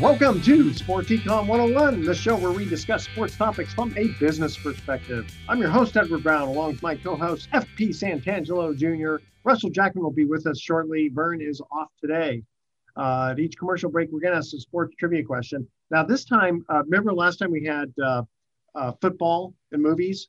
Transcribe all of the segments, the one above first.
Welcome to Sports Econ 101, the show where we discuss sports topics from a business perspective. I'm your host, Edward Brown, along with my co host, FP Santangelo Jr. Russell Jackman will be with us shortly. Vern is off today. Uh, at each commercial break, we're going to ask a sports trivia question. Now, this time, uh, remember last time we had uh, uh football and movies?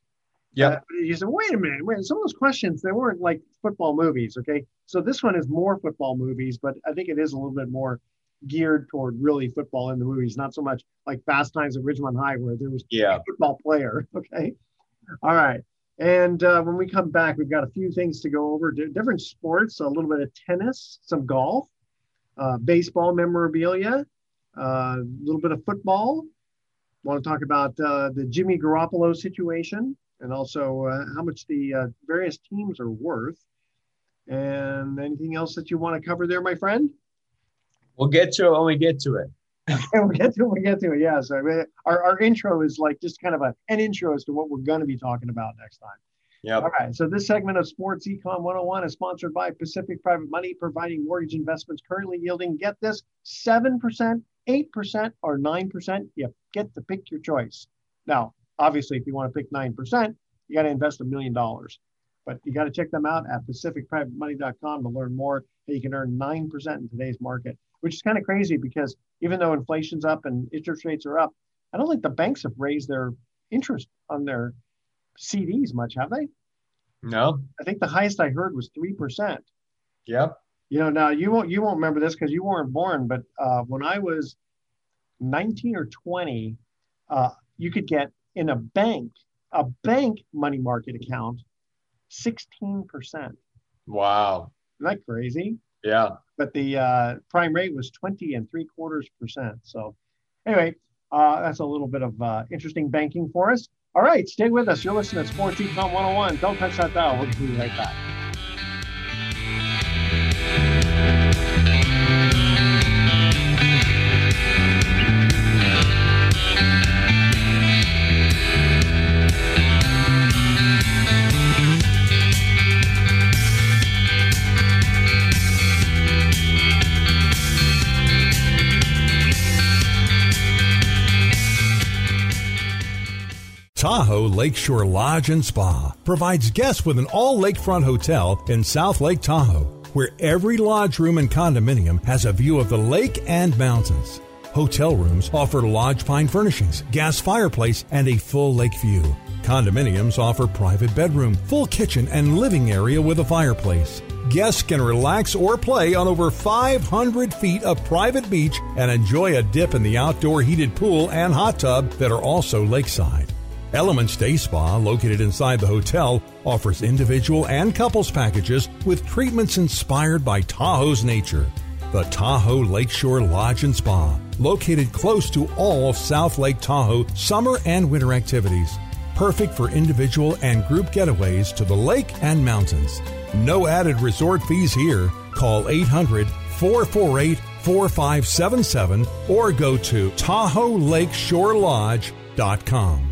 Yeah. Uh, you said, wait a minute, wait, some of those questions, they weren't like football movies, okay? So this one is more football movies, but I think it is a little bit more geared toward really football in the movies, not so much like Fast Times at Ridgemont High, where there was yeah. a football player. Okay. All right. And uh, when we come back, we've got a few things to go over different sports, a little bit of tennis, some golf, uh, baseball memorabilia, uh, a little bit of football. Want to talk about uh, the Jimmy Garoppolo situation and also uh, how much the uh, various teams are worth. And anything else that you want to cover there, my friend? We'll get to it when we get to it. we'll get to it. We'll get to it. Yeah. So uh, our, our intro is like just kind of a, an intro as to what we're going to be talking about next time. Yeah. All right. So this segment of Sports Econ 101 is sponsored by Pacific Private Money, providing mortgage investments currently yielding, get this, 7%, 8%, or 9%. You get to pick your choice. Now, obviously, if you want to pick 9%, you got to invest a million dollars. But you got to check them out at pacificprivatemoney.com to learn more. You can earn 9% in today's market which is kind of crazy because even though inflation's up and interest rates are up, I don't think the banks have raised their interest on their CDs much, have they? No. I think the highest I heard was three percent. Yep. You know, now you won't you won't remember this because you weren't born, but uh, when I was 19 or 20, uh, you could get in a bank a bank money market account 16 percent. Wow. Isn't that crazy? Yeah. But the uh, prime rate was 20 and three quarters percent. So, anyway, uh, that's a little bit of uh, interesting banking for us. All right, stay with us. You're listening to Sports Econ 101. Don't touch that dial. We'll be right back. Tahoe Lakeshore Lodge and Spa provides guests with an all lakefront hotel in South Lake Tahoe, where every lodge room and condominium has a view of the lake and mountains. Hotel rooms offer lodge pine furnishings, gas fireplace, and a full lake view. Condominiums offer private bedroom, full kitchen, and living area with a fireplace. Guests can relax or play on over 500 feet of private beach and enjoy a dip in the outdoor heated pool and hot tub that are also lakeside. Elements Day Spa, located inside the hotel, offers individual and couples packages with treatments inspired by Tahoe's nature. The Tahoe Lakeshore Lodge and Spa, located close to all of South Lake Tahoe summer and winter activities. Perfect for individual and group getaways to the lake and mountains. No added resort fees here. Call 800 448 4577 or go to TahoeLakeshoreLodge.com.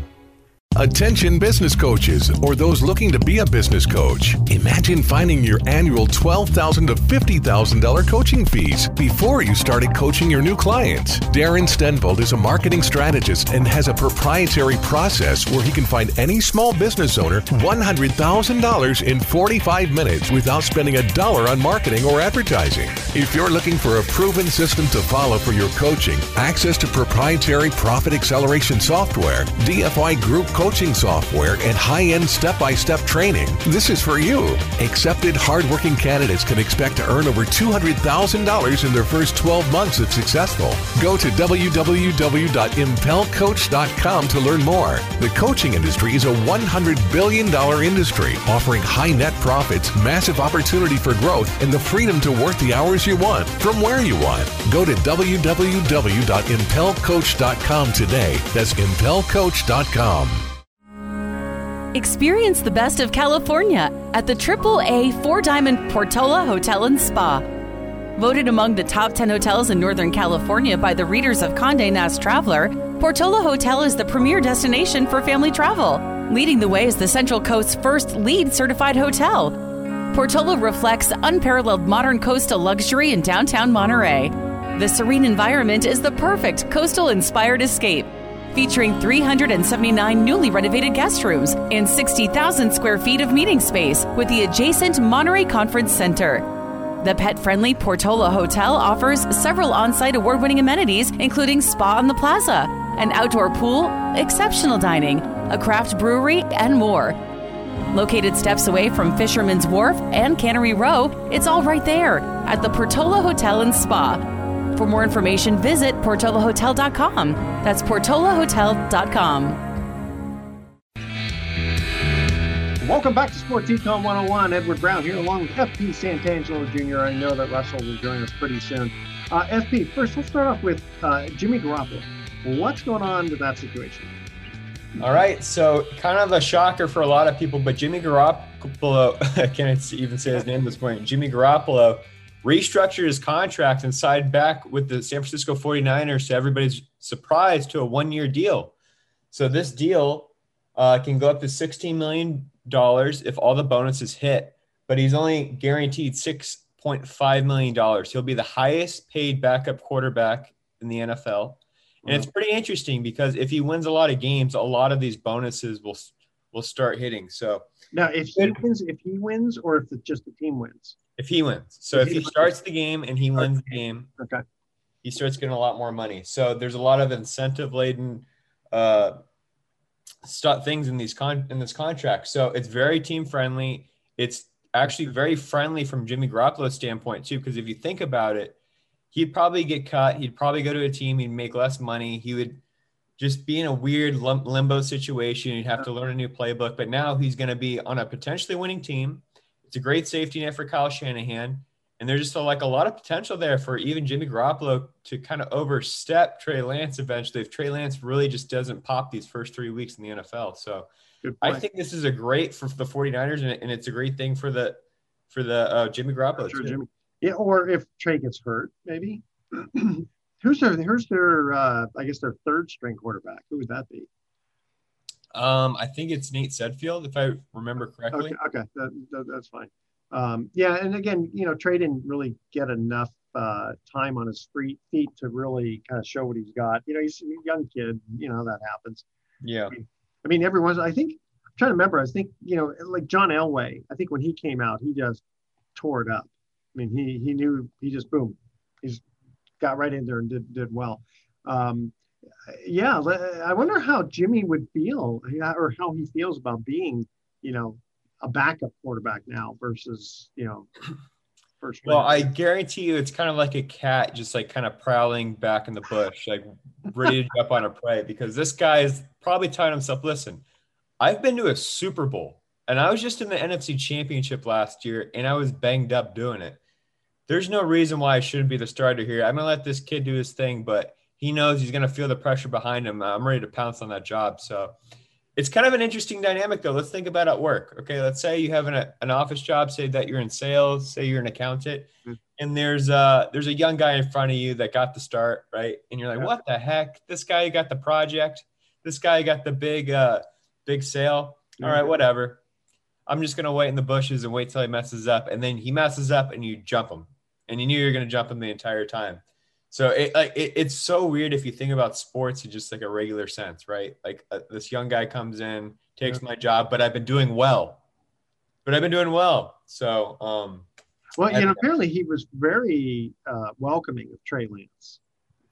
Attention business coaches or those looking to be a business coach. Imagine finding your annual $12,000 to $50,000 coaching fees before you started coaching your new clients. Darren Stenvold is a marketing strategist and has a proprietary process where he can find any small business owner $100,000 in 45 minutes without spending a dollar on marketing or advertising. If you're looking for a proven system to follow for your coaching, access to proprietary profit acceleration software, DFI group coaching software, and high end step by step training, this is for you. Accepted hardworking candidates can expect to earn over $200,000 in their first 12 months if successful. Go to www.impelcoach.com to learn more. The coaching industry is a $100 billion industry offering high net profits, massive opportunity for growth, and the freedom to work the hours you want from where you want. Go to www.impelcoach.com today. That's impelcoach.com. Experience the best of California at the AAA Four Diamond Portola Hotel and Spa. Voted among the top 10 hotels in Northern California by the readers of Conde Nast Traveler, Portola Hotel is the premier destination for family travel. Leading the way is the Central Coast's first LEED certified hotel. Portola reflects unparalleled modern coastal luxury in downtown Monterey. The serene environment is the perfect coastal inspired escape, featuring 379 newly renovated guest rooms and 60,000 square feet of meeting space with the adjacent Monterey Conference Center. The pet friendly Portola Hotel offers several on site award winning amenities, including spa on the plaza, an outdoor pool, exceptional dining, a craft brewery, and more. Located steps away from Fisherman's Wharf and Cannery Row, it's all right there at the Portola Hotel and Spa. For more information, visit portolahotel.com. That's portolahotel.com. Welcome back to Sports Econ 101. Edward Brown here along with FP Santangelo Jr. I know that Russell will join us pretty soon. Uh, FP, first, let's start off with uh, Jimmy Garoppolo. What's going on with that situation? All right, so kind of a shocker for a lot of people, but Jimmy Garoppolo, I can't even say his name at this point. Jimmy Garoppolo restructured his contract and signed back with the San Francisco 49ers to everybody's surprise to a one year deal. So this deal uh, can go up to $16 million if all the bonuses hit, but he's only guaranteed $6.5 million. He'll be the highest paid backup quarterback in the NFL. And it's pretty interesting because if he wins a lot of games, a lot of these bonuses will will start hitting. So now, if he wins, if he wins, or if it's just the team wins. If he wins, so if, if he, he starts the game and he wins okay. the game, okay, he starts getting a lot more money. So there's a lot of incentive laden uh, st- things in these con in this contract. So it's very team friendly. It's actually very friendly from Jimmy Garoppolo's standpoint too, because if you think about it, he'd probably get cut. He'd probably go to a team. He'd make less money. He would just be in a weird limbo situation. He'd have to learn a new playbook. But now he's going to be on a potentially winning team. It's a great safety net for Kyle Shanahan. And there's just a, like a lot of potential there for even Jimmy Garoppolo to kind of overstep Trey Lance eventually if Trey Lance really just doesn't pop these first three weeks in the NFL. So I think this is a great for the 49ers and, it's a great thing for the for the uh, Jimmy Garoppolo. Sure, Jimmy. Yeah, or if Trey gets hurt, maybe. who's their who's their uh, I guess their third string quarterback? Who would that be? Um, I think it's Nate Sudfeld, if I remember correctly. Okay, okay. That, that, that's fine. Um, yeah, and again, you know, Trey didn't really get enough uh, time on his feet feet to really kind of show what he's got. You know, he's a young kid. You know that happens. Yeah. I mean, I mean everyone's. I think I'm trying to remember. I think you know, like John Elway. I think when he came out, he just tore it up. I mean, he he knew he just boom, he's got right in there and did did well. Um, yeah, uh, I wonder how Jimmy would feel, or how he feels about being, you know, a backup quarterback now versus you know first. Well, I guarantee you, it's kind of like a cat just like kind of prowling back in the bush, like ready to jump on a prey. Because this guy is probably telling himself, "Listen, I've been to a Super Bowl, and I was just in the NFC Championship last year, and I was banged up doing it. There's no reason why I shouldn't be the starter here. I'm gonna let this kid do his thing, but." He knows he's going to feel the pressure behind him. I'm ready to pounce on that job. So, it's kind of an interesting dynamic though. Let's think about at work. Okay, let's say you have an, an office job, say that you're in sales, say you're an accountant, mm-hmm. and there's a there's a young guy in front of you that got the start, right? And you're like, yeah. what the heck? This guy got the project. This guy got the big uh big sale. All right, whatever. I'm just gonna wait in the bushes and wait till he messes up, and then he messes up, and you jump him, and you knew you were gonna jump him the entire time. So it like it, it's so weird if you think about sports in just like a regular sense, right? Like uh, this young guy comes in, takes Yeah. my job, but I've been doing well. But I've been doing well. So um, Well, you know, apparently he was very uh, welcoming of Trey Lance.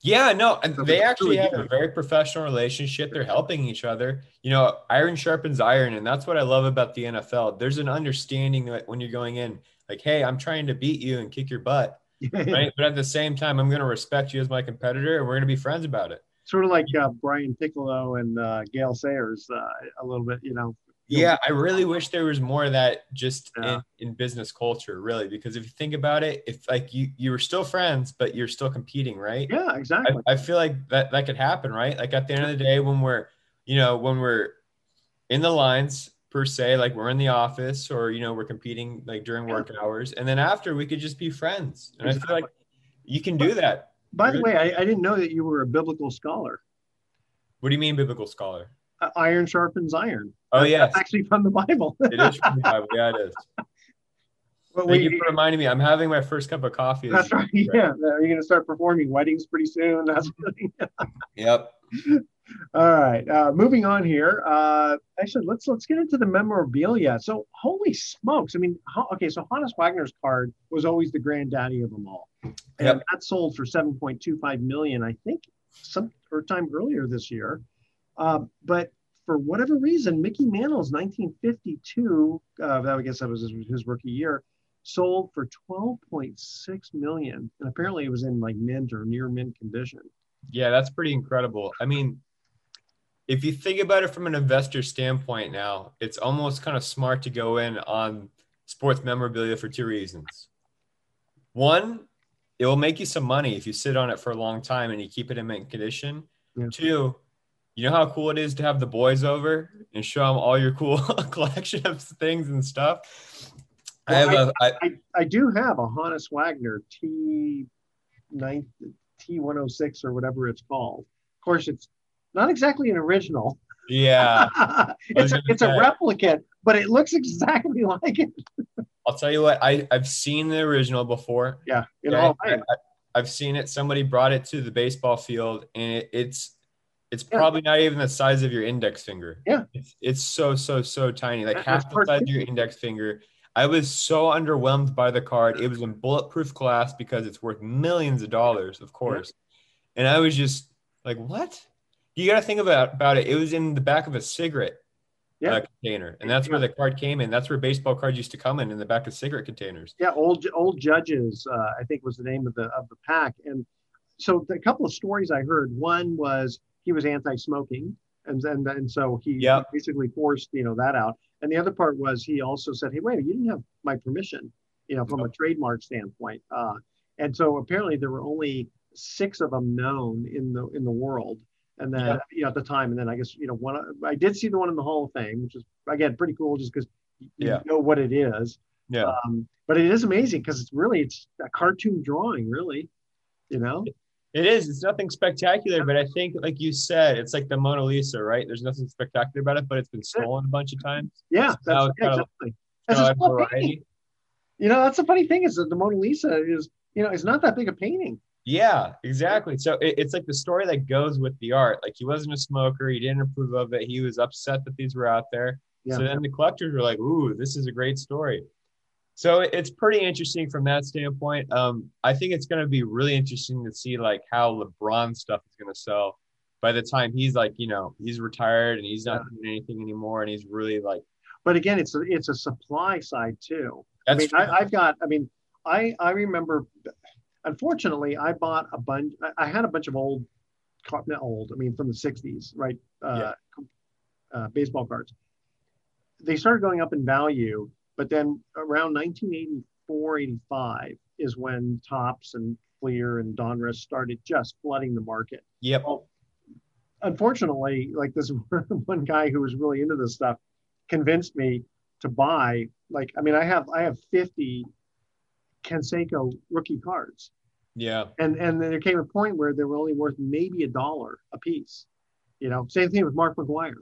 Yeah, no, and So they actually really have good. a very professional relationship. They're helping each other. You know, iron sharpens iron, and that's what I love about the NFL. There's an understanding that when you're going in, like, hey, I'm trying to beat you and kick your butt, right? but at the same time, I'm going to respect you as my competitor, and we're going to be friends about it. sort of like uh, Brian Piccolo and uh, Gale Sayers uh, a little bit, you know. Yeah, I really wish there was more of that just Yeah. in, in business culture, really, because if you think about it, if like you you were still friends, but you're still competing, right? Yeah, I, exactly. I feel like that that could happen, right? Like at the end of the day, when we're, you know, when we're in the lines per se, like we're in the office or you know we're competing like during Yeah. work hours, and then after we could just be friends. And I feel like you can do that. By the way, I, I didn't know that you were a biblical scholar. What do you mean, biblical scholar? Uh, iron sharpens iron. Oh yeah actually from the Bible. it is from the Bible. Yeah, it is. But Thank we- you for reminding me. I'm having my first cup of coffee. that's right. Yeah. Are you going to start performing weddings pretty soon? That's Yep. All right, uh, moving on here. Uh, actually, let's let's get into the memorabilia. So, holy smokes! I mean, ho- okay, so Honus Wagner's card was always the granddaddy of them all, and Yep. that sold for seven point two five million, I think, some or time earlier this year. Uh, but for whatever reason, Mickey Mantle's 1952, uh, I guess that was his, his rookie year, sold for 12.6 million, and apparently it was in like mint or near mint condition. Yeah, that's pretty incredible. I mean, if you think about it from an investor standpoint now, it's almost kind of smart to go in on sports memorabilia for two reasons. One, it will make you some money if you sit on it for a long time and you keep it in mint condition. Yeah. Two, you know how cool it is to have the boys over and show them all your cool collection of things and stuff. I have Well, a, I, I, I do have a Honus Wagner T nine T one hundred six or whatever it's called. Of course, it's not exactly an original. yeah. it's a, it's a replicate, but it looks exactly like it. I'll tell you what, I, I've seen the original before. Yeah, in Okay? all I, have seen it. Somebody brought it to the baseball field, and it, it's it's Yeah. probably not even the size of your index finger. Yeah. it's, it's so so so tiny, like That- half the size of your index finger. I was so underwhelmed by the card. It was in bulletproof glass because it's worth millions of dollars, of course. And I was just like, "What?" You got to think about about it. It was in the back of a cigarette Yeah. uh, container, and that's where the card came in. That's where baseball cards used to come in in the back of cigarette containers. Yeah, old old judges, uh, I think was the name of the of the pack. And so a couple of stories I heard. One was he was anti-smoking, and and and so he Yep. basically forced you know that out. And the other part was he also said, "Hey, wait, you didn't have my permission, you know, from a trademark standpoint." Uh, and so apparently there were only six of them known in the in the world. And then Yeah. you know at the time, and then I guess you know one I did see the one in the Hall of Fame, which is again pretty cool, just because you Yeah. know what it is. Yeah. Um, but it is amazing because it's really it's a cartoon drawing, really. You know, It is. It's nothing spectacular, but I think, like you said, it's like the Mona Lisa, right? There's nothing spectacular about it, but it's been stolen a bunch of times. yeah, that's it's yeah, got a- exactly. That's So a I have small painting. variety. You know, that's the funny thing is that the Mona Lisa is you know it's not that big a painting. Yeah, exactly. So it, it's like the story that goes with the art. Like he wasn't a smoker. He didn't approve of it. He was upset that these were out there. Yeah. So then the collectors were like, "Ooh, this is a great story." So it- it's pretty interesting from that standpoint. Um, I think it's going to be really interesting to see like how LeBron stuff is going to sell by the time he's like, you know, he's retired and he's not doing anything anymore, and he's really like, But again, it's a it's a supply side too. I mean, I, I've got. I mean, I I remember. Unfortunately, I bought a bunch. I- had a bunch of old, not old. I mean, from the '60s, right? Uh, uh, baseball cards. They started going up in value, but then around 1984, 85 is when Topps and Fleer and Donruss started just flooding the market. yep, Well, unfortunately, like this one guy who was really into this stuff convinced me to buy. Like, I mean, I have I have 50 Canseco rookie cards, yeah, and and there came a point where they were only worth maybe a dollar a piece. You know, same thing with Mark McGwire.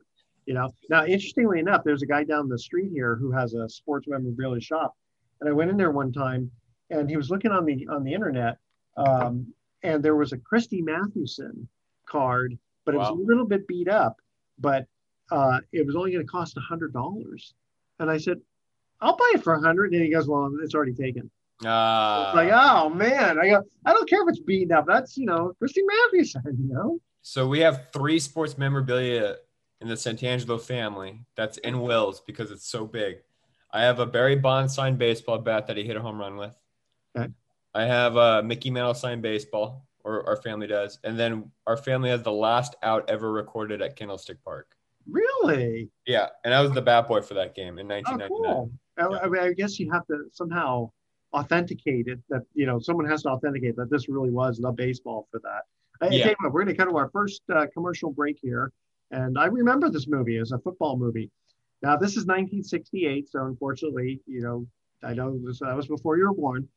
You know. Now, interestingly enough, there's a guy down the street here who has a sports memorabilia shop, and I went in there one time, and he was looking on the on the internet, um, and there was a Christy Mathewson card, but it Wow. was a little bit beat up, but uh, it was only going to cost a hundred dollars, and I said, "I'll buy it for a hundred. And he goes, "Well, it's already taken." Uh, like, oh man, I go, I don't care if it's beaten up. That's you know, Christy Mathewson, you know. so we have three sports memorabilia in the Santangelo family. That's in Will's because it's so big. I have a Barry Bonds signed baseball bat that he hit a home run with. Okay. I have a Mickey Mantle signed baseball, or our family does, and then our family has the last out ever recorded at Candlestick Park. Really? Yeah, and I was the bat boy for that game in 1999. Oh, 1999. cool. I, I mean, I guess you have to somehow authenticate it. That you know, someone has to authenticate that this really was the baseball for that. I Yeah. we're going to cut to our first uh, commercial break here, and I remember this movie as a football movie. Now, this is 1968, so unfortunately, you know, I know this, that was before you were born.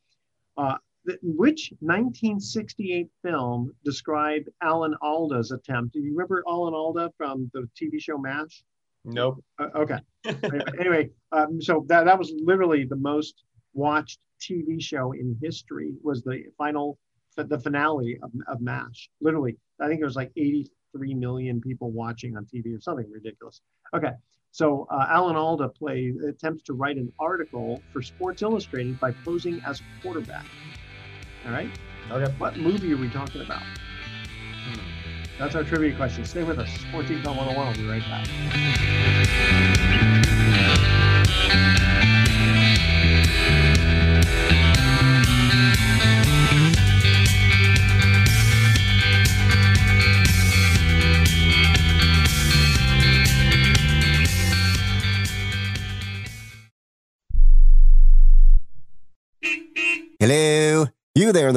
Uh, which 1968 film described Alan Alda's attempt? Do you remember Alan Alda from the TV show MASH? Nope. Uh, okay. anyway, um, so that, that was literally the most watched TV show in history was the final, the finale of, of MASH. Literally, I think it was like 83 million people watching on TV or something ridiculous. Okay. So uh, Alan Alda play, attempts to write an article for Sports Illustrated by posing as a quarterback. All right. Okay. What movie are we talking about? That's our trivia question. Stay with us. Sports Econ 101. We'll be right back.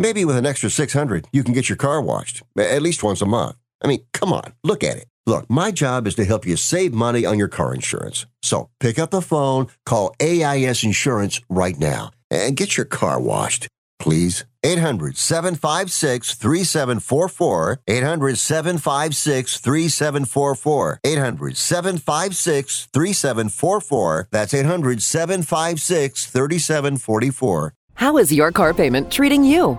Maybe with an extra 600, you can get your car washed at least once a month. I mean, come on, look at it. Look, my job is to help you save money on your car insurance. So pick up the phone, call AIS Insurance right now, and get your car washed, please. 800 756 3744. 800 756 3744. 800 756 3744. That's 800 756 3744. How is your car payment treating you?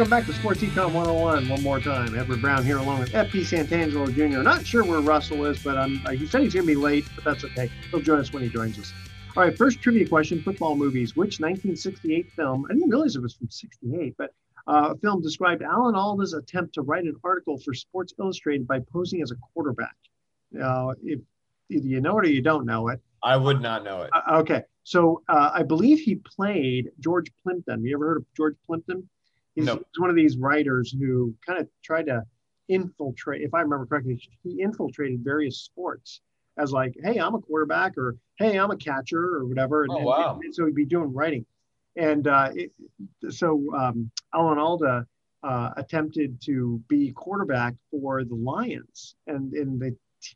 Welcome back to Sports Econ 101 one more time. Edward Brown here along with FP Santangelo Jr. Not sure where Russell is, but I'm, uh, he said he's going to be late, but that's okay. He'll join us when he joins us. All right, first trivia question football movies. Which 1968 film, I didn't realize it was from 68, but uh, a film described Alan Alda's attempt to write an article for Sports Illustrated by posing as a quarterback. Uh, if either you know it or you don't know it. I would not know it. Uh, okay, so uh, I believe he played George Plimpton. You ever heard of George Plimpton? He's, Nope. he's one of these writers who kind of tried to infiltrate, if I remember correctly, he infiltrated various sports as like, hey, I'm a quarterback, or hey, I'm a catcher, or whatever. And, Oh, and- wow. and so he'd be doing writing. And uh, it, so um, Alan Alda uh, attempted to be quarterback for the Lions, and in the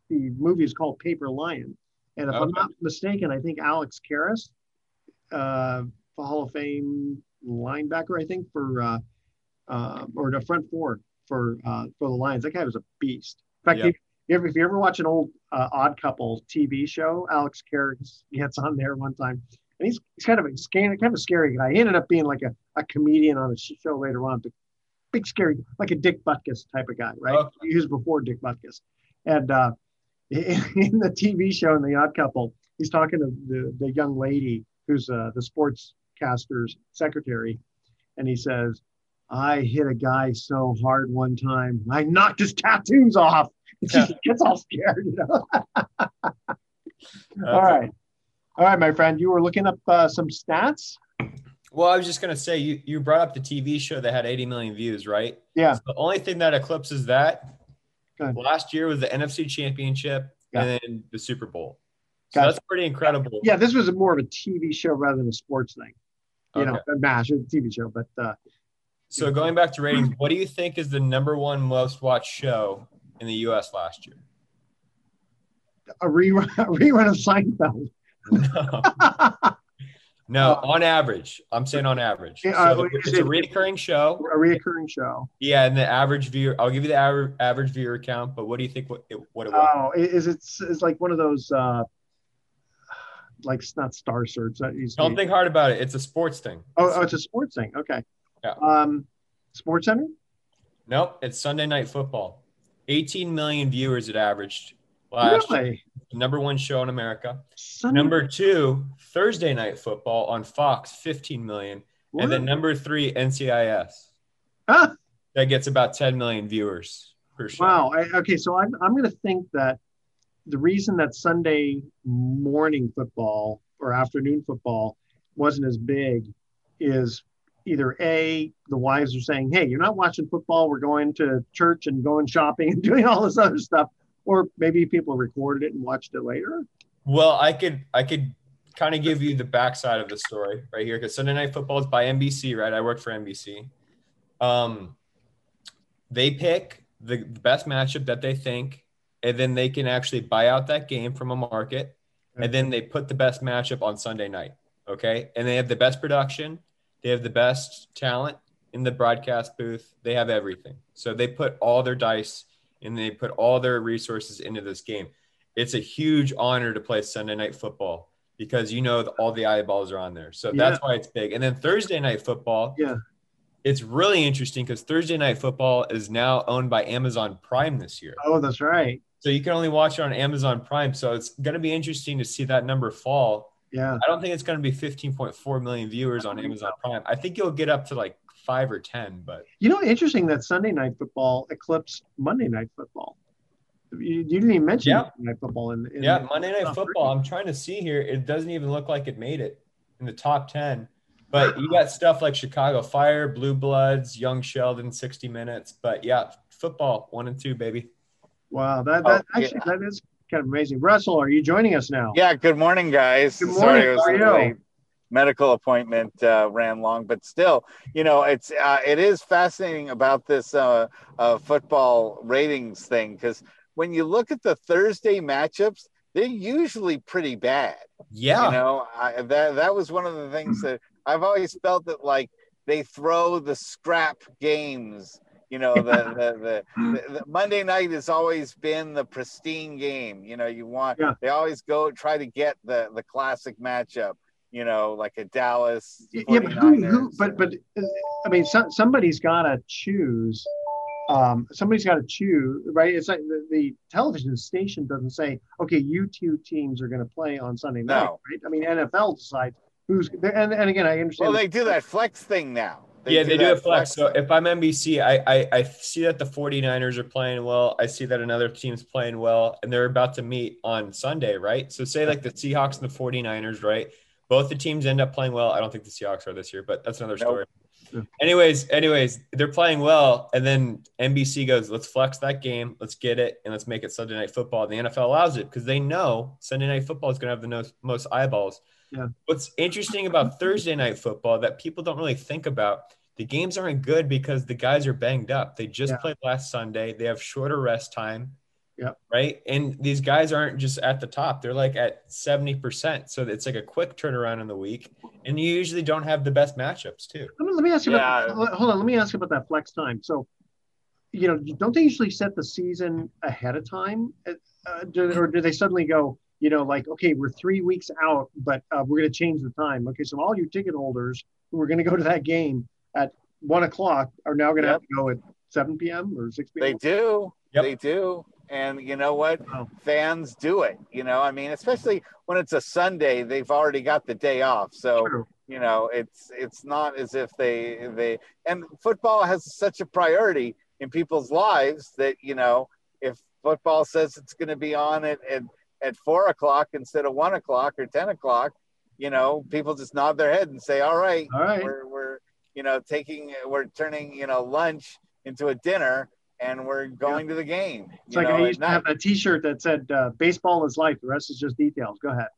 the movie is called Paper Lion. And if I'm not mistaken, I think Alex Karras, uh, Hall of Fame linebacker, I think for uh, uh, or the front four for uh, for the Lions. That guy was a beast. In fact, Yeah. If, you ever, if you ever watch an old uh, Odd Couple TV show, Alex Karras gets on there one time, and he's, he's kind of a scary, kind of a scary guy. He ended up being like a, a comedian on a show later on, but big scary, like a Dick Butkus type of guy, right? Okay. He was before Dick Butkus, and uh, in the TV show in The Odd Couple, he's talking to the, the young lady who's uh, the sportscaster's secretary, and he says, "I hit a guy so hard one time, I knocked his tattoos off." And she gets all scared, you know. all right, all right, my friend, you were looking up uh, some stats. Well, I was just gonna say you you brought up the TV show that had 80 million views, right? Yeah. So the only thing that eclipses that Good. last year was the NFC Championship Yeah. and then the Super Bowl. So Gotcha. that's pretty incredible. Yeah, this was more of a TV show rather than a sports thing. You know, Okay. a match, a TV show, but uh, So going back to ratings, what do you think is the number one most watched show in the U.S. last year? a rerun, a rerun of Seinfeld. No, on average. I'm saying on average. Uh, So it's a recurring show. a reoccurring show. Yeah, and the average viewer. I'll give you the average average viewer count, but what do you think? What it, what it was? Oh, is it is like one of those uh like it's not Star Search. That Don't think hard about it. It's a sports thing. oh, oh, it's a sports thing. Okay. Yeah. Um, Sports Center. Nope, it's Sunday Night Football. 18 million viewers it averaged last year. Really? Number one show in America. Sunday- Number two, Thursday Night Football on Fox, 15 million. And then number three, NCIS. Ah, That gets about 10 million viewers per show. wow. I, okay, so I'm I'm going to think that the reason that Sunday morning football or afternoon football wasn't as big is either a the wives are saying, "Hey, you're not watching football. We're going to church and going shopping and doing all this other stuff," or maybe people recorded it and watched it later. Well, I could I could kind of give you the backside of the story right here because Sunday Night Football is by NBC, right? I work for NBC. Um, they pick the the best matchup that they think, and then they can actually buy out that game from a market, and then they put the best matchup on Sunday night. Okay, and they have the best production, they have the best talent in the broadcast booth, they have everything. So they put all their dice and they put all their resources into this game it's a huge honor to play Sunday night football because you know all the eyeballs are on there. So that's why it's big. And then Thursday night football, Yeah. it's really interesting because Thursday night football is now owned by Amazon Prime this year. Oh, that's right. So you can only watch it on Amazon Prime. So it's going to be interesting to see that number fall. Yeah. I don't think it's going to be 15.4 million viewers on Amazon Prime. I think you'll get up to like five or 10, but You know, interesting that Sunday night football eclipsed Monday night football. You, you didn't even mention Yeah. Monday night football in, in yeah, Monday Night Oh, Football. I'm trying to see here. It doesn't even look like it made it. in the top 10. But you got stuff like Chicago Fire, Blue Bloods, Young Sheldon, 60 minutes. But yeah, football, one and two, baby. Wow, that, oh, that Oh, actually that is kind of amazing. Russell, are you joining us now? Yeah, good morning, guys. Good Sorry, morning. it was How are you? late medical appointment uh, ran long, but still, you know, it's uh, it is fascinating about this uh, uh, football ratings thing because when you look at the Thursday matchups, they're usually pretty bad. Yeah. You know, I, that that was one of the things that I've always felt that like they throw the scrap games. You know, the the, the, the, Monday night has always been the pristine game. You know, you want Yeah. they always go try to get the the classic matchup. You know, like a Dallas. Yeah, but who, who but but uh, I mean, some, somebody's got to choose. Um, somebody's got to choose, right? It's like the, the television station doesn't say, okay, you two teams are going to play on Sunday night, No. right? I mean, NFL decides who's, and, and again, I understand. Well, they do that flex thing now. Yeah, they do that a flex. So if I'm NBC, I, I I see that the 49ers are playing well. I see that another team's playing well, and they're about to meet on Sunday, right? So say like the Seahawks and the 49ers, right? Both the teams end up playing well. I don't think the Seahawks are this year, but that's another story. Anyways, anyways, they're playing well, and then NBC goes, "Let's flex that game, let's get it, and let's make it Sunday Night Football." And The NFL allows it because they know Sunday Night Football is going to have the most, most eyeballs. Yeah. What's interesting about Thursday Night Football that people don't really think about, the games aren't good because the guys are banged up. They just Yeah. played last Sunday. They have shorter rest time. Yep. Right. And these guys aren't just at the top. They're like at 70%. So it's like a quick turnaround in the week. And you usually don't have the best matchups too. Let me, let me ask you Yeah. about, hold on, let me ask you about that flex time. So, you know, don't they usually set the season ahead of time? Uh, do, or do they suddenly go, you know, like, okay, we're three weeks out, but uh, we're going to change the time. Okay, so all you ticket holders who are going to go to that game at one o'clock are now going to have to go at 7 p.m. or 6 p.m. They do. Yep. They do. And you know what? Oh. Fans do it. You know, I mean, especially when it's a Sunday, they've already got the day off. So, True. you know, it's it's not as if they they and football has such a priority in people's lives that, you know, if football says it's gonna be on it at, at four o'clock instead of one o'clock or ten o'clock, you know, people just nod their head and say, All right, All right. we're we're you know taking we're turning you know lunch into a dinner and we're going to the game It's you like know, I used to have night. that T-shirt that said uh, "Baseball is life. The rest is just details." Go ahead.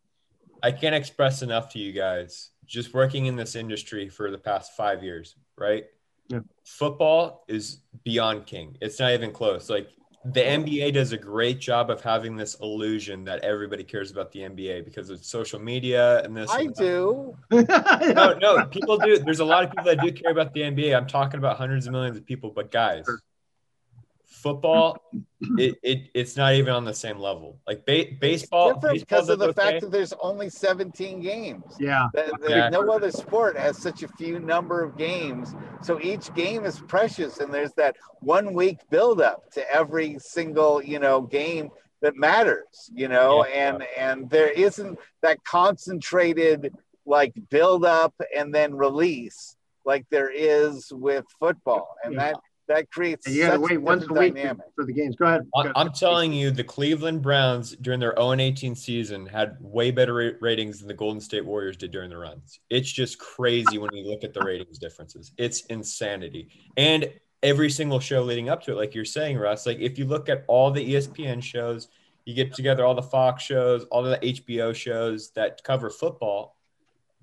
I can't express enough to you guys. Just working in this industry for the past five years, right? Yeah. Football is beyond king. It's not even close. Like the NBA does a great job of having this illusion that everybody cares about the NBA because of social media and this. i and that. do No, no, people do. There's a lot of people that do care about the NBA. I'm talking about hundreds of millions of people, but guys, Sure. Football, it, it it's not even on the same level. Like ba- baseball, different because of the okay. fact that there's only 17 games Yeah. That- that Exactly. no other sport has such a few number of games so each game is precious and there's that one week buildup to every single you know game that matters you know Yeah. and and there isn't that concentrated like build up and then release like there is with football and Yeah. that that creates You got to such wait once a week dynamic. for the games. Go ahead. Go I- ahead. I'm telling you, the Cleveland Browns during their 0 18 season had way better ratings than the Golden State Warriors did during the runs. It's just crazy when you look at the ratings differences. It's insanity. And every single show leading up to it, like you're saying, Russ, like if you look at all the ESPN shows, you get together all the Fox shows, all the HBO shows that cover football,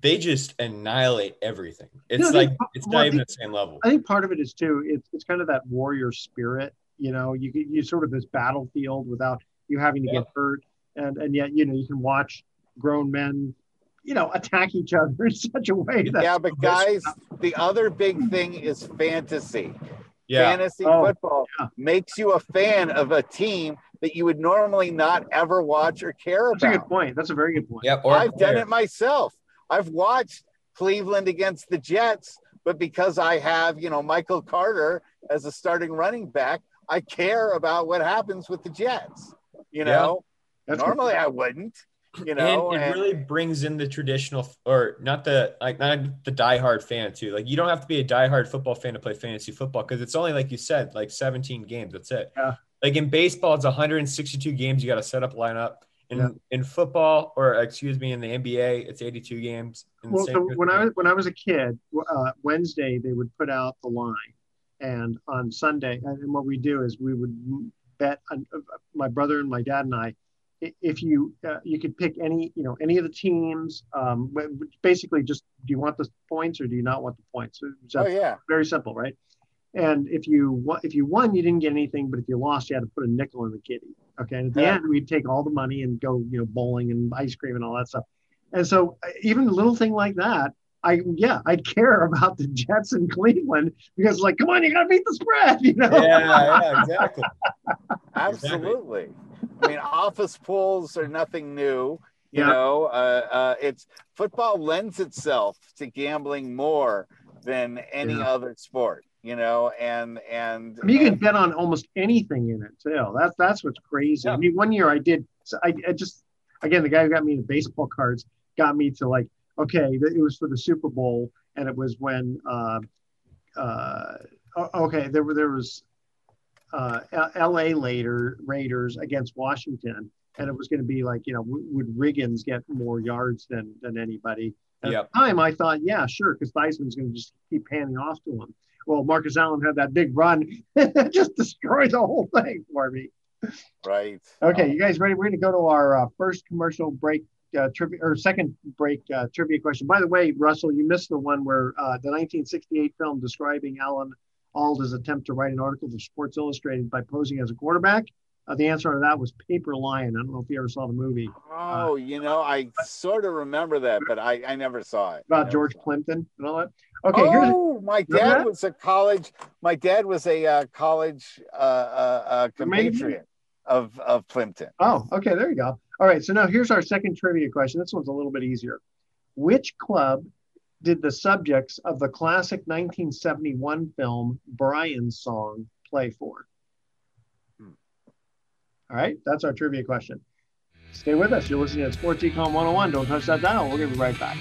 they just annihilate everything. It's No, I like think- it's well, I not even think- the same level. I think part of it is too. It's it's kind of that warrior spirit. You know, you you sort of this battlefield without you having to Yeah. get hurt, and and yet you know you can watch grown men, you know, attack each other in such a way that yeah but guys the other big thing is fantasy Yeah. fantasy Oh, football yeah. makes you a fan of a team that you would normally not ever watch or care about. that's a good point. That's a very good point. Yeah. Or I've done it myself. I've watched Cleveland against the Jets, but because I have, you know, Michael Carter as a starting running back, I care about what happens with the Jets. You know, That's good. normally I wouldn't. You know, and it and- really brings in the traditional or not the like not the diehard fan too. Like you don't have to be a diehard football fan to play fantasy football because it's only like you said, like 17 games. That's it. Yeah. Like in baseball, it's 162 games. You got to set up lineup. In Yeah. in football, or excuse me, in the NBA, it's 82 games. In the Well, same so when I was when I was a kid, uh, Wednesday they would put out the line, and on Sunday, and and what we do is we would bet. On, uh, my brother and my dad and I, i- if you uh, you could pick any you know any of the teams. Um, basically, just do you want the points or do you not want the points? So Oh yeah. very simple, right? And if you wa- if you won, you didn't get anything, but if you lost, you had to put a nickel in the kitty. Okay, and at the Yeah. end, we'd take all the money and go, you know, bowling and ice cream and all that stuff. And so, uh, even a little thing like that, I yeah, I'd care about the Jets in Cleveland because, like, come on, you got to beat the spread, you know? Yeah, yeah, exactly. Absolutely. I mean, office pools are nothing new. You Yeah. know, uh, uh, it's football lends itself to gambling more than any Yeah. other sport. You know, and and I mean, you can bet on almost anything in it too. That's that's what's crazy. I mean, one year I did. I, I just again the guy who got me the baseball cards got me to like okay, it was for the Super Bowl, and it was when uh, uh, okay there were there was uh, L.A. later Raiders against Washington, and it was going to be like you know w- would Riggins get more yards than than anybody? And Yep. At the time, I thought yeah, sure, because Theismann's going to just keep handing off to him. Well, Marcus Allen had that big run, just destroyed the whole thing for me. right. Okay, you guys ready? We're going to go to our uh, first commercial break uh, trivia or second break uh, trivia question. By the way, Russell, you missed the one where uh, the 1968 film describing Alan Alda's attempt to write an article for Sports Illustrated by posing as a quarterback. Uh, the answer to that was Paper Lion. I don't know if you ever saw the movie Oh, you know, I sort of remember that, but I, I never saw it. about George Plimpton and all that. Okay, here's oh, my dad was a college. My dad was a uh, college uh, uh, uh, compatriot of of Plimpton. Oh, okay, there you go. All right, so now here's our second trivia question. This one's a little bit easier. Which club did the subjects of the classic 1971 film Brian's Song play for? All right, that's our trivia question. Stay with us. You're listening to Sports Econ 101. Don't touch that dial. To be right back.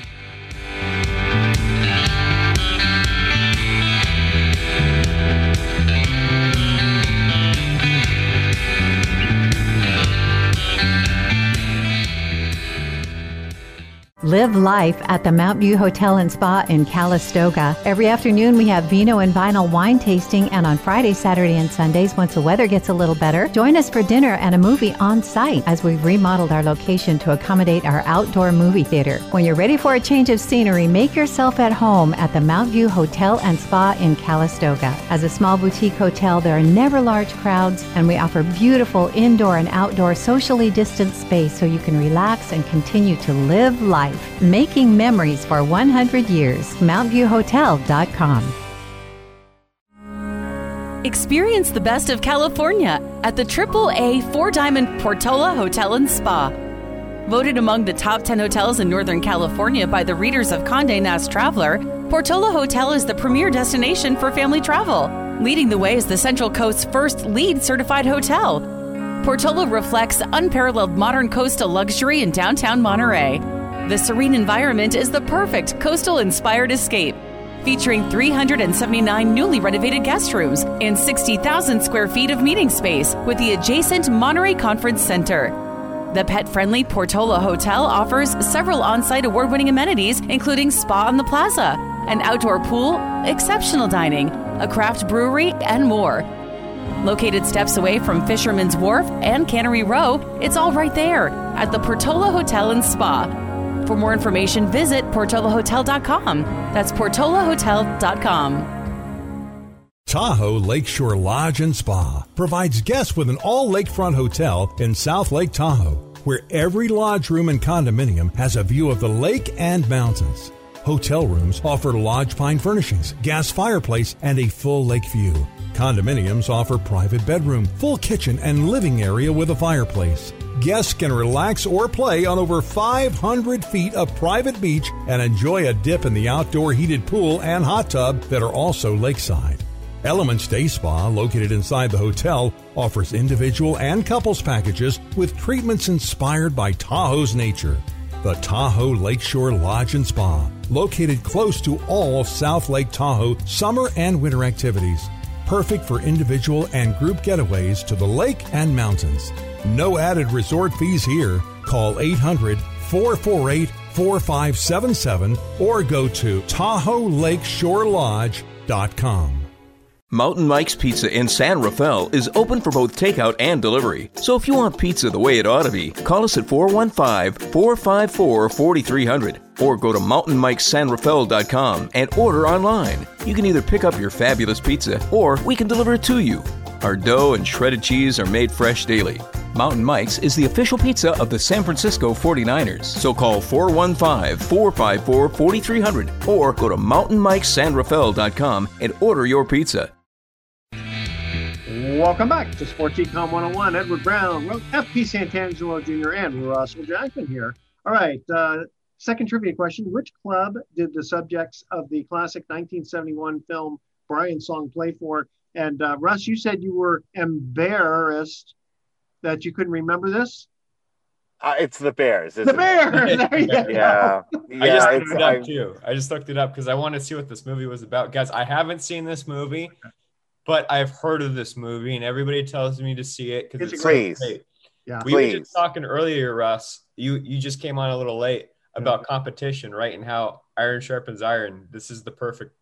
Live life at the Mount View Hotel and Spa in Calistoga. Every afternoon we have vino and vinyl wine tasting, and on Friday, Saturday, and Sundays, once the weather gets a little better, join us for dinner and a movie on site as we've remodeled our location to accommodate our outdoor movie theater. When you're ready for a change of scenery, make yourself at home at the Mount View Hotel and Spa in Calistoga. As a small boutique hotel, there are never large crowds, and we offer beautiful indoor and outdoor socially distanced space so you can relax and continue to live life. Making memories for 100 years. MountViewHotel.com. Experience the best of California at the AAA Four Diamond Portola Hotel and Spa. Voted among the top 10 hotels in Northern California by the readers of Conde Nast Traveler, Portola Hotel is the premier destination for family travel. Leading the way is the Central Coast's first LEED certified hotel. Portola reflects unparalleled modern coastal luxury in downtown Monterey. The serene environment is the perfect coastal inspired escape featuring 379 newly renovated guest rooms and 60,000 square feet of meeting space with the adjacent Monterey Conference Center. The pet friendly Portola Hotel offers several on site award winning amenities, including spa on the plaza, an outdoor pool, exceptional dining, a craft brewery, and more. Located steps away from Fisherman's Wharf and Cannery Row, it's all right there at the Portola Hotel and Spa. For more information, visit portolahotel.com. That's portolahotel.com. Tahoe Lakeshore Lodge and Spa provides guests with an all lakefront hotel in South Lake Tahoe, where every lodge room and condominium has a view of the lake and mountains. Hotel rooms offer lodge pine furnishings, gas fireplace, and a full lake view. Condominiums offer private bedroom, full kitchen, and living area with a fireplace. Guests can relax or play on over 500 feet of private beach and enjoy a dip in the outdoor heated pool and hot tub that are also lakeside. Elements Day Spa, located inside the hotel, offers individual and couples packages with treatments inspired by Tahoe's nature. The Tahoe Lakeshore Lodge and Spa, located close to all South Lake Tahoe summer and winter activities. Perfect for individual and group getaways to the lake and mountains. No added resort fees here. Call 800 448 4577 or go to TahoeLakeshoreLodge.com. Mountain Mike's Pizza in San Rafael is open for both takeout and delivery. So if you want pizza the way it ought to be, call us at 415 454 4300 or go to mountainmikesanrafael.com and order online. You can either pick up your fabulous pizza or we can deliver it to you. Our dough and shredded cheese are made fresh daily. Mountain Mike's is the official pizza of the San Francisco 49ers. So call 415 454 4300 or go to mountainmikesanrafael.com and order your pizza. Welcome back to Sports Econ 101. Edward Brown, FP Santangelo Jr., and Russell Jackson here. All right, uh, second trivia question. Which club did the subjects of the classic 1971 film Brian Song play for? And uh, Russ, you said you were embarrassed that you couldn't remember this. Uh, it's the Bears. The Bears. There you yeah. I just Yeah, looked it up I, too. I just looked it up because I want to see what this movie was about. Guys, I haven't seen this movie, but I've heard of this movie, and everybody tells me to see it because It's it's great- Yeah. We were just talking earlier, Russ. You you just came on a little late about competition, right? And how iron sharpens iron. This is the perfect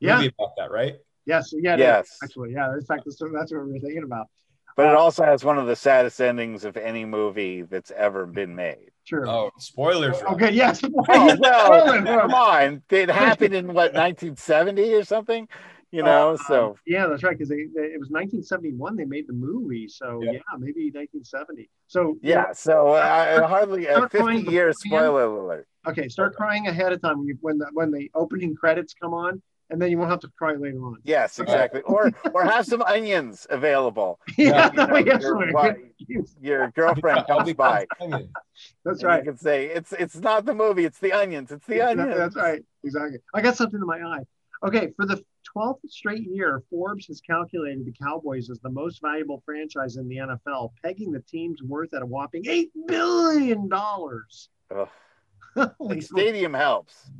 Yeah. movie about that, right? Yes. Yeah. it is, Yes. Actually, yeah. In fact, that's, that's what we're thinking about. but it uh, also has one of the saddest endings of any movie that's ever been made. True. Oh, spoilers! Okay. Yes. Oh, well, come on. It happened in what, 1970 or something? You know, Uh, so yeah, that's right. Because they, they, it was 1971 they made the movie, so Yeah. yeah, maybe 1970. So yeah, so uh, hardly a 50 crying year spoiler alert. Okay, start crying ahead of time when you when the when the opening credits come on, and then you won't have to cry later on. Yes, exactly. or or have some onions available. Yeah, You know, yes, your, right. your girlfriend I'll comes be by. That's and right. You can say it's it's not the movie, it's the onions. It's the That- onions. That's right. Exactly. I got something in my eye. Okay, for the 12th straight year, Forbes has calculated the Cowboys as the most valuable franchise in the NFL, pegging the team's worth at a whopping eight billion dollars. Ugh. Holy The stadium helps.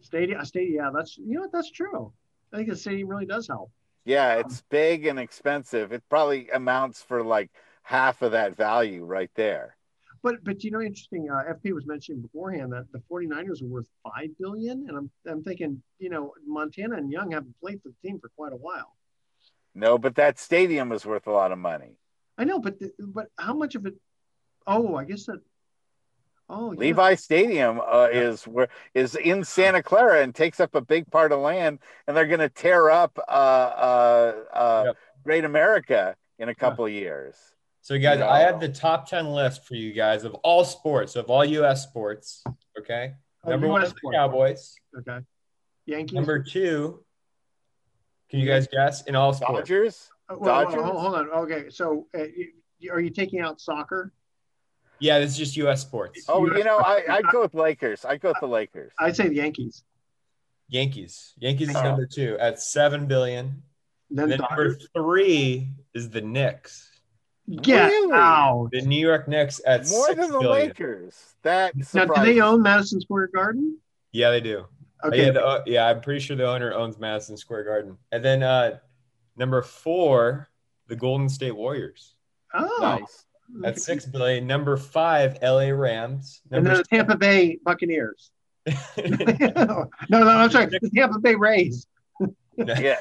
stadium, uh, stadium. Yeah, that's you know what? That's true. I think the stadium really does help. Yeah, it's big and expensive. It probably amounts for like half of that value right there. But but you know, interesting. Uh, FP was mentioning beforehand that the 49ers are worth five billion, and I'm I'm thinking, you know, Montana and Young haven't played for the team for quite a while. No, but that stadium is worth a lot of money. I know, but the, but how much of it? Oh, I guess that. Oh, yeah. Levi Stadium uh, is where is in Santa Clara and takes up a big part of land, and they're going to tear up uh, uh, uh, Yep. Great America in a couple of years. So, guys, No. I have the top 10 list for you guys of all sports, of all U.S. sports. Okay. Oh, Number one is the. Cowboys. Okay. Yankees. Number two, can you guys guess in all sports? Dodgers. Whoa, whoa, Dodgers? hold, hold on. Okay, so uh, you, you- are you taking out soccer? Yeah, it's just U.S. sports. Oh, US you know, I I'd go with Lakers. I'd go with the Lakers. I'd say the Yankees. Yankees. Yankees is Oh. number two at seven billion. Then, then number three is the Knicks. Get Really? out. The New York Knicks at More six than the billion. Lakers. That Now, do they own Madison Square Garden? Yeah, they do. Okay. Yeah, the, uh, yeah, I'm pretty sure the owner owns Madison Square Garden. And then uh, number four, the Golden State Warriors oh, Nice. at six billion. Number five, LA Rams. and Number then the Tampa Bay Buccaneers. no, no, I'm sorry. The Tampa Bay Rays. Yeah.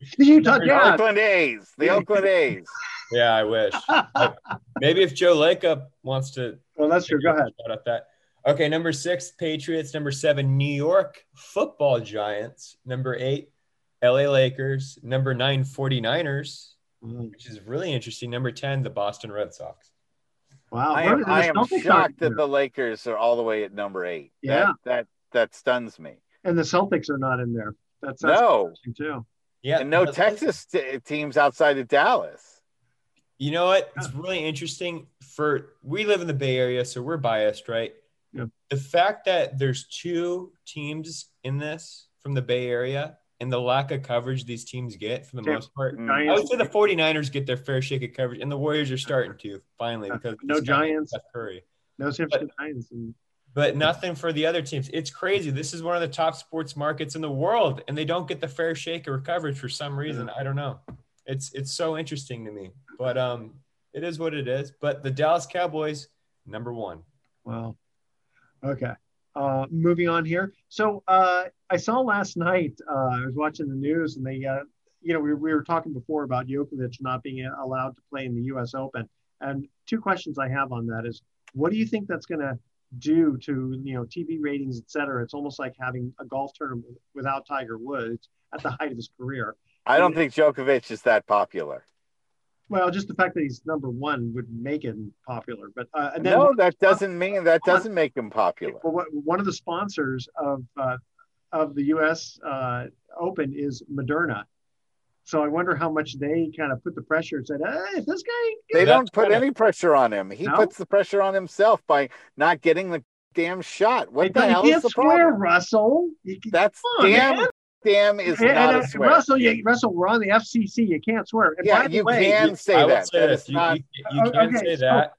The Utah Jazz. The Oakland A's. The Oakland A's. yeah, I wish. Maybe if Joe Lacob wants to Well, that's true. Go ahead. About that. Okay, number six, Patriots. Number seven, New York Football Giants. Number eight, LA Lakers. Number nine, 49ers, Mm. which is really interesting. Number 10, the Boston Red Sox. Wow. I am, I am shocked that the Lakers are all the way at number eight. Yeah. That that, that stuns me. and the Celtics are not in there. That's, that's No. interesting too. Yeah. And no Texas t- teams outside of Dallas. You know what? It's really interesting. For we live in the Bay Area, so we're biased, right? Yeah. The fact that there's two teams in this from the Bay Area and the lack of coverage these teams get for the Yeah. most part. Mm. I would say the 49ers get their fair shake of coverage, and the Warriors are starting to finally because No this guy, Giants. Steph Curry. no San Francisco Giants. And, But nothing for the other teams. It's crazy. This is one of the top sports markets in the world, and they don't get the fair shake or coverage for some reason. I don't know. It's it's so interesting to me. But um, it is what it is. But the Dallas Cowboys number one. Wow. Okay. Uh, moving on here. So uh, I saw last night. Uh, I was watching the news, and they, uh, you know, we, we were talking before about Djokovic not being allowed to play in the U.S. Open. And two questions I have on that is, what do you think that's going to do to you know TV ratings, et cetera? It's almost like having a golf tournament without Tiger Woods at the height of his career. I don't think Djokovic is that popular. Well, just the fact that he's number one would make him popular. But uh, and then no, that doesn't mean that doesn't make him popular. Well, one of the sponsors of uh, of the U.S. Uh, Open is Moderna. So I wonder how much they kind of put the pressure and said, hey, if this guy. They don't put any pressure on him. He No? puts the pressure on himself by not getting the damn shot. What Hey, the you hell can't is the swear, problem? Russell. You can- That's on, damn. man. Damn is Yeah, not and, a uh, swear. Russell, you, Russell, we're on the FCC. You can't swear. And Yeah, you way, can say I will that. say That this. is You, not- you, you Oh, can okay, say so- that.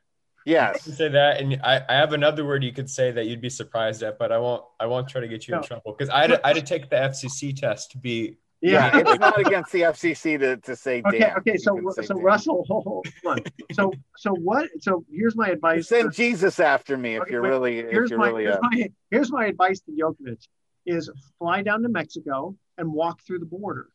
You Yes. can say that, and I, I have another word you could say that you'd be surprised at, but I won't. I won't try to get you in trouble because I had, I had to take the FCC test to be. Yeah, it's not against the FCC to, to say Okay, damn. okay. So, so damn. Russell, hold hold on. So, so what? So here's my You advice. send for- Jesus after me if Okay, you're really if here's you're my, really here's, uh, my here's my advice to Djokovic: is fly down to Mexico and walk through the border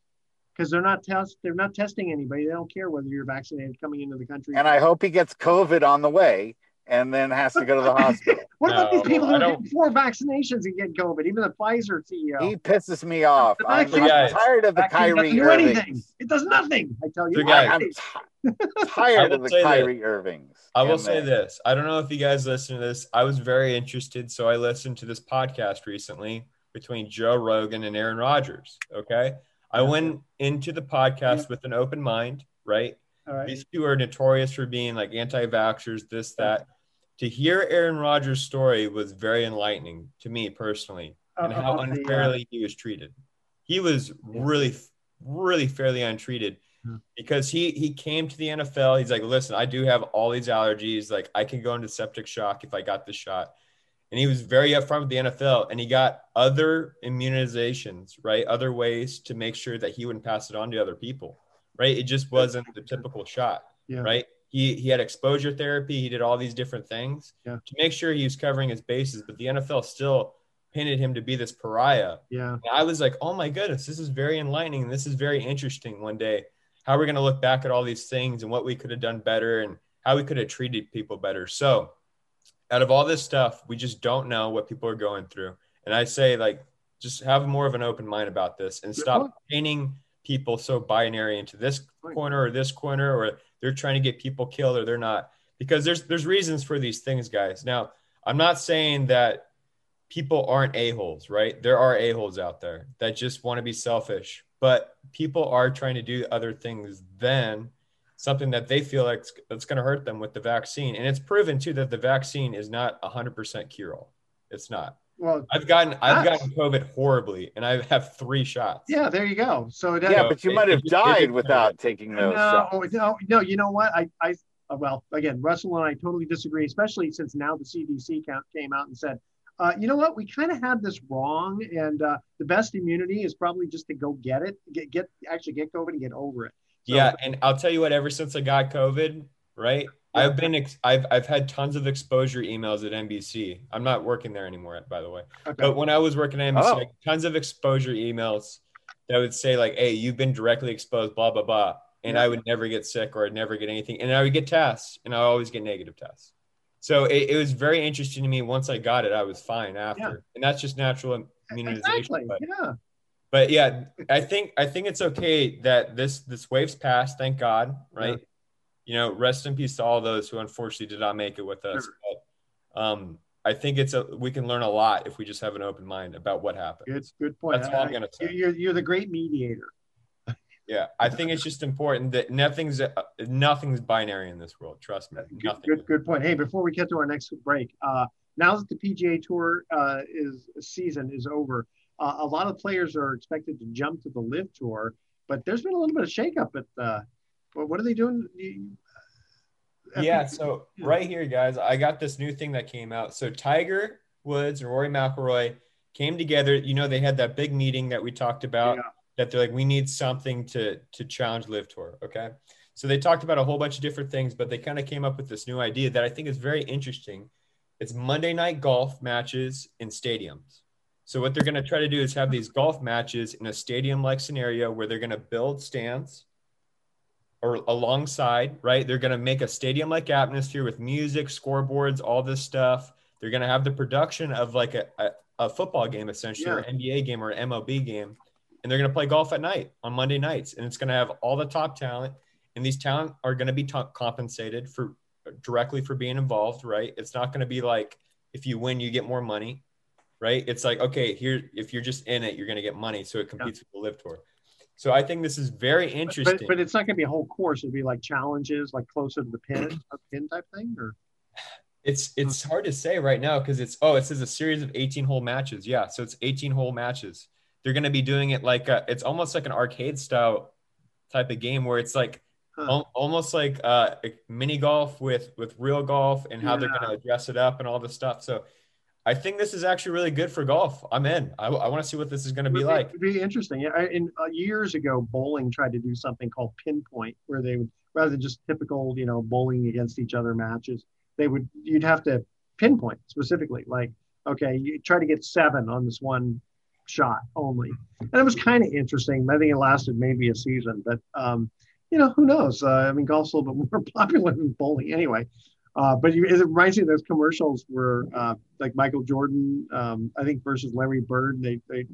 because they're not test they're not testing anybody. They don't care whether you're vaccinated coming into the country. and I hope he gets COVID on the way and then has to go to the hospital. what about these people who don't- get four vaccinations and get COVID? Even the Pfizer CEO. He pisses me off. The I'm, vaccine- I'm tired of the Vaccine doesn't Kyrie do Irvings. anything. It does nothing. I tell you. I, guys, I'm ti- tired will of the say that- Kyrie Irvings. I will say the- this. I don't know if you guys listen to this. I was very interested, so I listened to this podcast recently between Joe Rogan and Aaron Rodgers. Okay, I went into the podcast with an open mind. Right, All right. these two are notorious for being like anti-vaxxers, this that. To hear Aaron Rodgers' story was very enlightening to me personally, and Uh, how the, unfairly he was treated. He was really, really fairly untreated Hmm. because he he came to the NFL. He's like, listen, I do have all these allergies. Like, I can go into septic shock if I got this shot. And he was very upfront with the NFL, and he got other immunizations, right? Other ways to make sure that he wouldn't pass it on to other people, right? It just wasn't the typical shot, Yeah. right? He he had exposure therapy. He did all these different things Yeah. to make sure he was covering his bases. But the NFL still painted him to be this pariah. Yeah. And I was like, oh my goodness, this is very enlightening. This is very interesting one day. How we're going to look back at all these things and what we could have done better and how we could have treated people better. So, out of all this stuff, we just don't know what people are going through. And I say, like, just have more of an open mind about this and stop painting people so binary into this corner or this corner, or they're trying to get people killed or they're not. Because there's there's reasons for these things, guys. Now, I'm not saying that people aren't a-holes, right? There are a-holes out there that just want to be selfish, but people are trying to do other things than something that they feel like that's going to hurt them with the vaccine. And it's proven too that the vaccine is not 100% cure all. It's not. Well, I've gotten I've That's- gotten COVID horribly, and I have three shots. yeah. There you go. So it yeah, So but you it- might have it died just- without taking those no, shots. no, no. You know what? I, I, uh, well, again, Russell and I totally disagree, especially since now the CDC count came out and said, uh, you know what? We kind of had this wrong, and uh, the best immunity is probably just to go get it, get, get actually get COVID and get over it. So- yeah, and I'll tell you what. Ever since I got COVID, right? I've been ex- I've I've had tons of exposure emails at NBC. I'm not working there anymore, by the way. Okay. But when I was working at NBC, Oh. Got tons of exposure emails that would say like, "Hey, you've been directly exposed," blah blah blah, and Yeah. I would never get sick or I'd never get anything, and I would get tests, and I always get negative tests. So it, it was very interesting to me. Once I got it, I was fine after, Yeah. and that's just natural immunization. exactly. But, Yeah. but yeah, I think I think it's okay that this this wave's passed. Thank God, right? You know, rest in peace to all those who unfortunately did not make it with us. Sure. But um, I think it's a we can learn a lot if we just have an open mind about what happened. Good, good point. That's all I'm gonna say. You're, you're the great mediator. Yeah, I think it's just important that nothing's uh, nothing's binary in this world. Trust me, Good, nothing. good, good point. Hey, before we get to our next break, uh, now that the PGA Tour uh, is season is over, uh, a lot of players are expected to jump to the LIV Tour, but there's been a little bit of shakeup at the. Well, what are they doing? You- uh, Yeah, so right here, guys, I got this new thing that came out. So Tiger Woods and Rory McIlroy came together. You know, they had that big meeting that we talked about. Yeah. That they're like, we need something to to challenge LIV Tour. Okay, So they talked about a whole bunch of different things, but they kind of came up with this new idea that I think is very interesting. It's Monday night golf matches in stadiums. So what they're going to try to do is have these golf matches in a stadium-like scenario where they're going to build stands or alongside, right? They're going to make a stadium-like atmosphere with music, scoreboards, all this stuff. They're going to have the production of like a, a, a football game, essentially, Yeah. or NBA game or an MLB game, and they're going to play golf at night on Monday nights, and it's going to have all the top talent, and these talent are going to be t- compensated for directly for being involved, right? It's not going to be like if you win, you get more money, right? It's like okay, here if you're just in it, you're going to get money, so it competes with the LIV tour. So I think this is very interesting. But, but it's not going to be a whole course. It'll be like challenges, like closer to the pin, a pin type thing, or It's it's hard to say right now because it's oh it says a series of 18 hole matches. Yeah, so it's 18 hole matches. They're going to be doing it like a, it's almost like an arcade style type of game where it's like al- almost like uh, mini golf with with real golf and how they're going to dress it up and all this stuff. So I think this is actually really good for golf. I'm in. I, I want to see what this is going to be like. It'd be interesting. Yeah, I- in uh, years ago, bowling tried to do something called pinpoint, where they would rather than just typical, you know, bowling against each other matches, they would you'd have to pinpoint specifically, like okay, you try to get seven on this one shot only, and it was kind of interesting. I think it lasted maybe a season, but um, you know, who knows? Uh, I mean, golf's a little bit more popular than bowling anyway. Uh, but you, it reminds me of those commercials where, uh, like Michael Jordan, um, I think versus Larry Bird, they they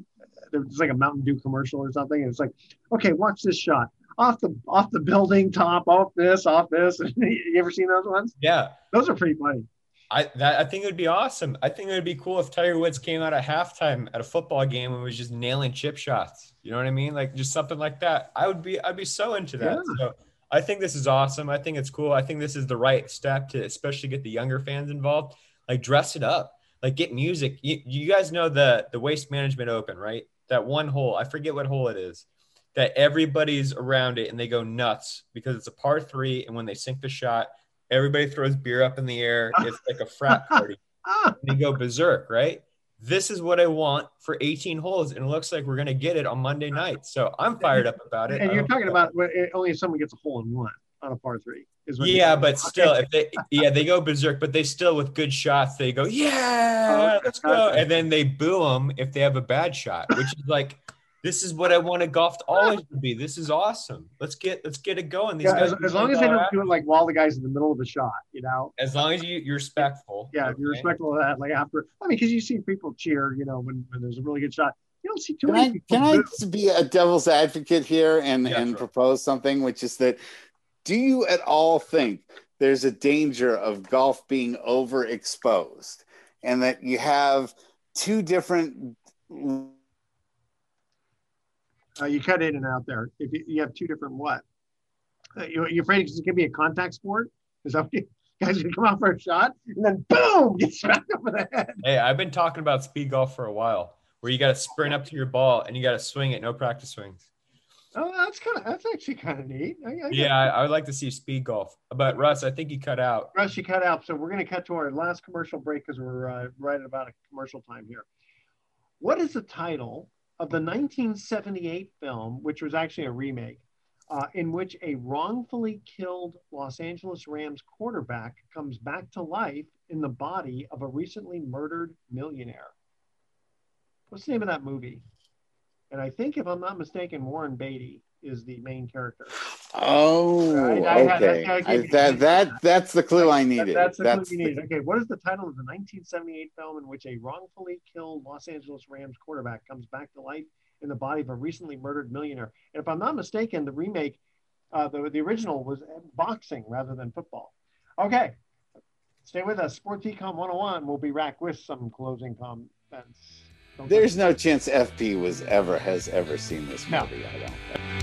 there's like a Mountain Dew commercial or something, and it's like, okay, watch this shot off the off the building top, off this, off this. you ever seen those ones? Yeah. Those are pretty funny. I that I think it would be awesome. I think it would be cool if Tiger Woods came out at halftime at a football game and was just nailing chip shots. You know what I mean? Like just something like that. I would be I'd be so into that. Yeah. So I think this is awesome. I think it's cool. I think this is the right step to especially get the younger fans involved. Like dress it up. Like get music. You, you guys know the the Waste Management Open, right? That one hole. I forget what hole it is. That everybody's around it and they go nuts because it's a par three. And when they sink the shot, everybody throws beer up in the air. It's like a frat party. and they go berserk, right? This is what I want for 18 holes, and it looks like we're gonna get it on Monday night. So I'm fired up about it. And you're talking about only if someone gets a hole in one on a par three. Is what yeah, but still, if they yeah they go berserk, but they still with good shots they go yeah Oh, let's go, and then they boo them if they have a bad shot, which is like this is what I wanted golf to always to be. This is awesome. Let's get let's get it going. These Yeah, guys as, as long as they all don't right. do it like while the guy's in the middle of the shot, you know. as long as you you're respectful. Yeah, if you're respectful of that. Like after, I mean, because you see people cheer, you know, when, when there's a really good shot. You don't see too Can many I people. can I be a devil's advocate here and Yeah, and sure. propose something, which is that do you at all think there's a danger of golf being overexposed, and that you have two different Uh, you cut in and out there. If you, you have two different what? Uh, you, you're afraid it's going to be a contact sport? Is that you, guys going to come out for a shot and then boom, get smacked over the head? Hey, I've been talking about speed golf for a while, where you got to sprint up to your ball and you got to swing it, no practice swings. Oh, that's kind of that's actually kind of neat. I, I Yeah, I, I would like to see speed golf. But Russ, I think you cut out. Russ, you cut out. So we're going to cut to our last commercial break because we're uh, right at about a commercial time here. What is the title of the 1978 film, which was actually a remake, uh, in which a wrongfully killed Los Angeles Rams quarterback comes back to life in the body of a recently murdered millionaire? What's the name of that movie? And I think, if I'm not mistaken, Warren Beatty is the main character. Oh, Right, I okay. I- I that that that's the clue I That- needed. that's the That's clue you needed. Okay, what is the title of the 1978 film in which a wrongfully killed Los Angeles Rams quarterback comes back to life in the body of a recently murdered millionaire? And if I'm not mistaken, the remake, uh, the, the original was boxing rather than football. Okay, stay with us. Sports Econ 101. We'll be back with some closing comments. Don't There's no chance FP was ever has ever seen this No. movie. I don't.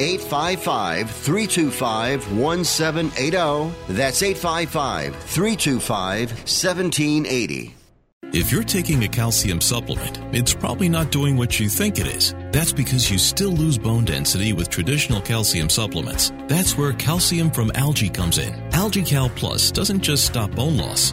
855 325 1780. That's 855 325 1780. If you're taking a calcium supplement, it's probably not doing what you think it is. That's because you still lose bone density with traditional calcium supplements. That's where calcium from algae comes in. AlgaeCal Plus doesn't just stop bone loss,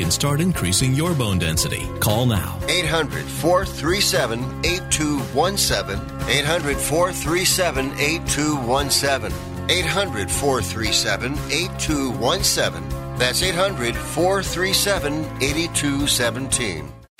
can start increasing your bone density. Call now. 800 437 8217. 800 437 8217. 800 437 8217. That's 800 437 8217.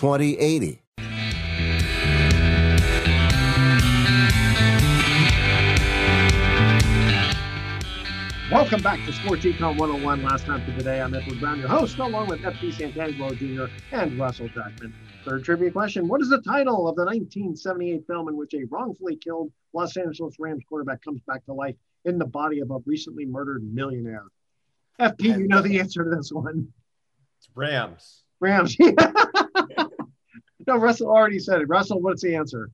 2080. Welcome back to Sports Econ 101. Last time for today, I'm Edward Brown, your host, along with FP Santangelo Jr. and Russell Jackman. Third trivia question What is the title of the 1978 film in which a wrongfully killed Los Angeles Rams quarterback comes back to life in the body of a recently murdered millionaire? FP, you know the uh, answer to this one. It's Rams. Rams. no, Russell already said it. Russell, what's the answer?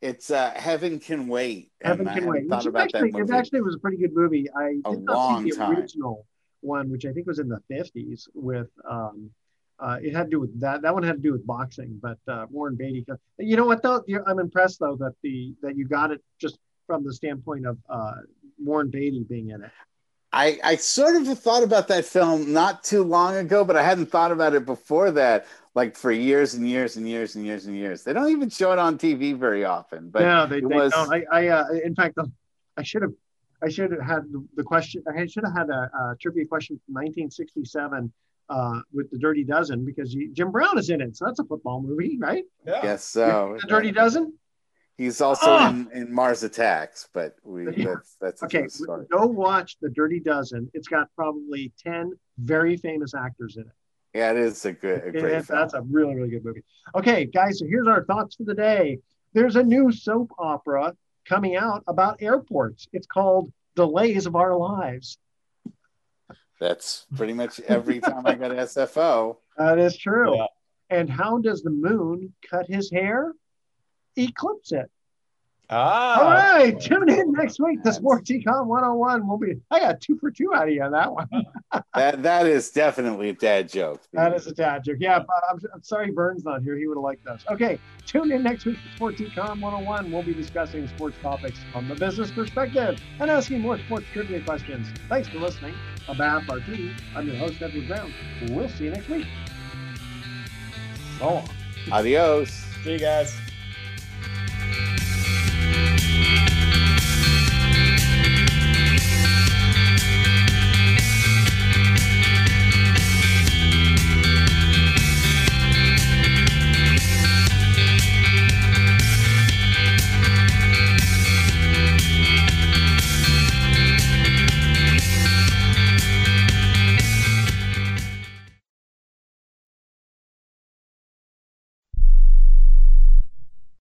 It's uh, Heaven Can Wait. Heaven Can Wait. Thought Which about actually, that it actually was a pretty good movie. I A did not long see the time. original one, which I think was in the 50s with um, uh, it had to do with that. That one had to do with boxing, but uh, Warren Beatty. You know what though? I'm impressed though that the that you got it just from the standpoint of uh, Warren Beatty being in it. I, I sort of thought about that film not too long ago, but I hadn't thought about it before that, like for years and years and years and years and years. They don't even show it on TV very often. But no, they, they was don't. I, I uh, in fact, uh, I should have, I should have had the, the question. I should have had a, a trivia question from 1967 uh, with the Dirty Dozen because you, Jim Brown is in it, so that's a football movie, right? Yeah. Yes, so The Dirty Dozen. he's also Ah! in, in Mars Attacks, but we that's that's a Okay, story. go watch the Dirty Dozen. It's got probably 10 very famous actors in it. Yeah, it is a good, a great it- film. that's a really, really good movie. Okay, guys, so here's our thoughts for the day. There's a new soap opera coming out about airports. It's called Delays of Our Lives. That's pretty much every time I got SFO. That is true. And how does the moon cut his hair? Eclipse it. Ah. All right. Tune in next week to Sports Econ 101. We'll be, I got two for two out of you on that one. that that is definitely a dad joke. that is a dad joke. Yeah, but I'm, I'm sorry Burns not here. He would have liked those. Okay. Tune in next week to Sports Econ 101. We'll be discussing sports topics from the business perspective and asking more sports trivia questions. Thanks for listening. On behalf of our team, I'm your host, Edward Brown. We'll see you next week. So long. Adios. See you guys.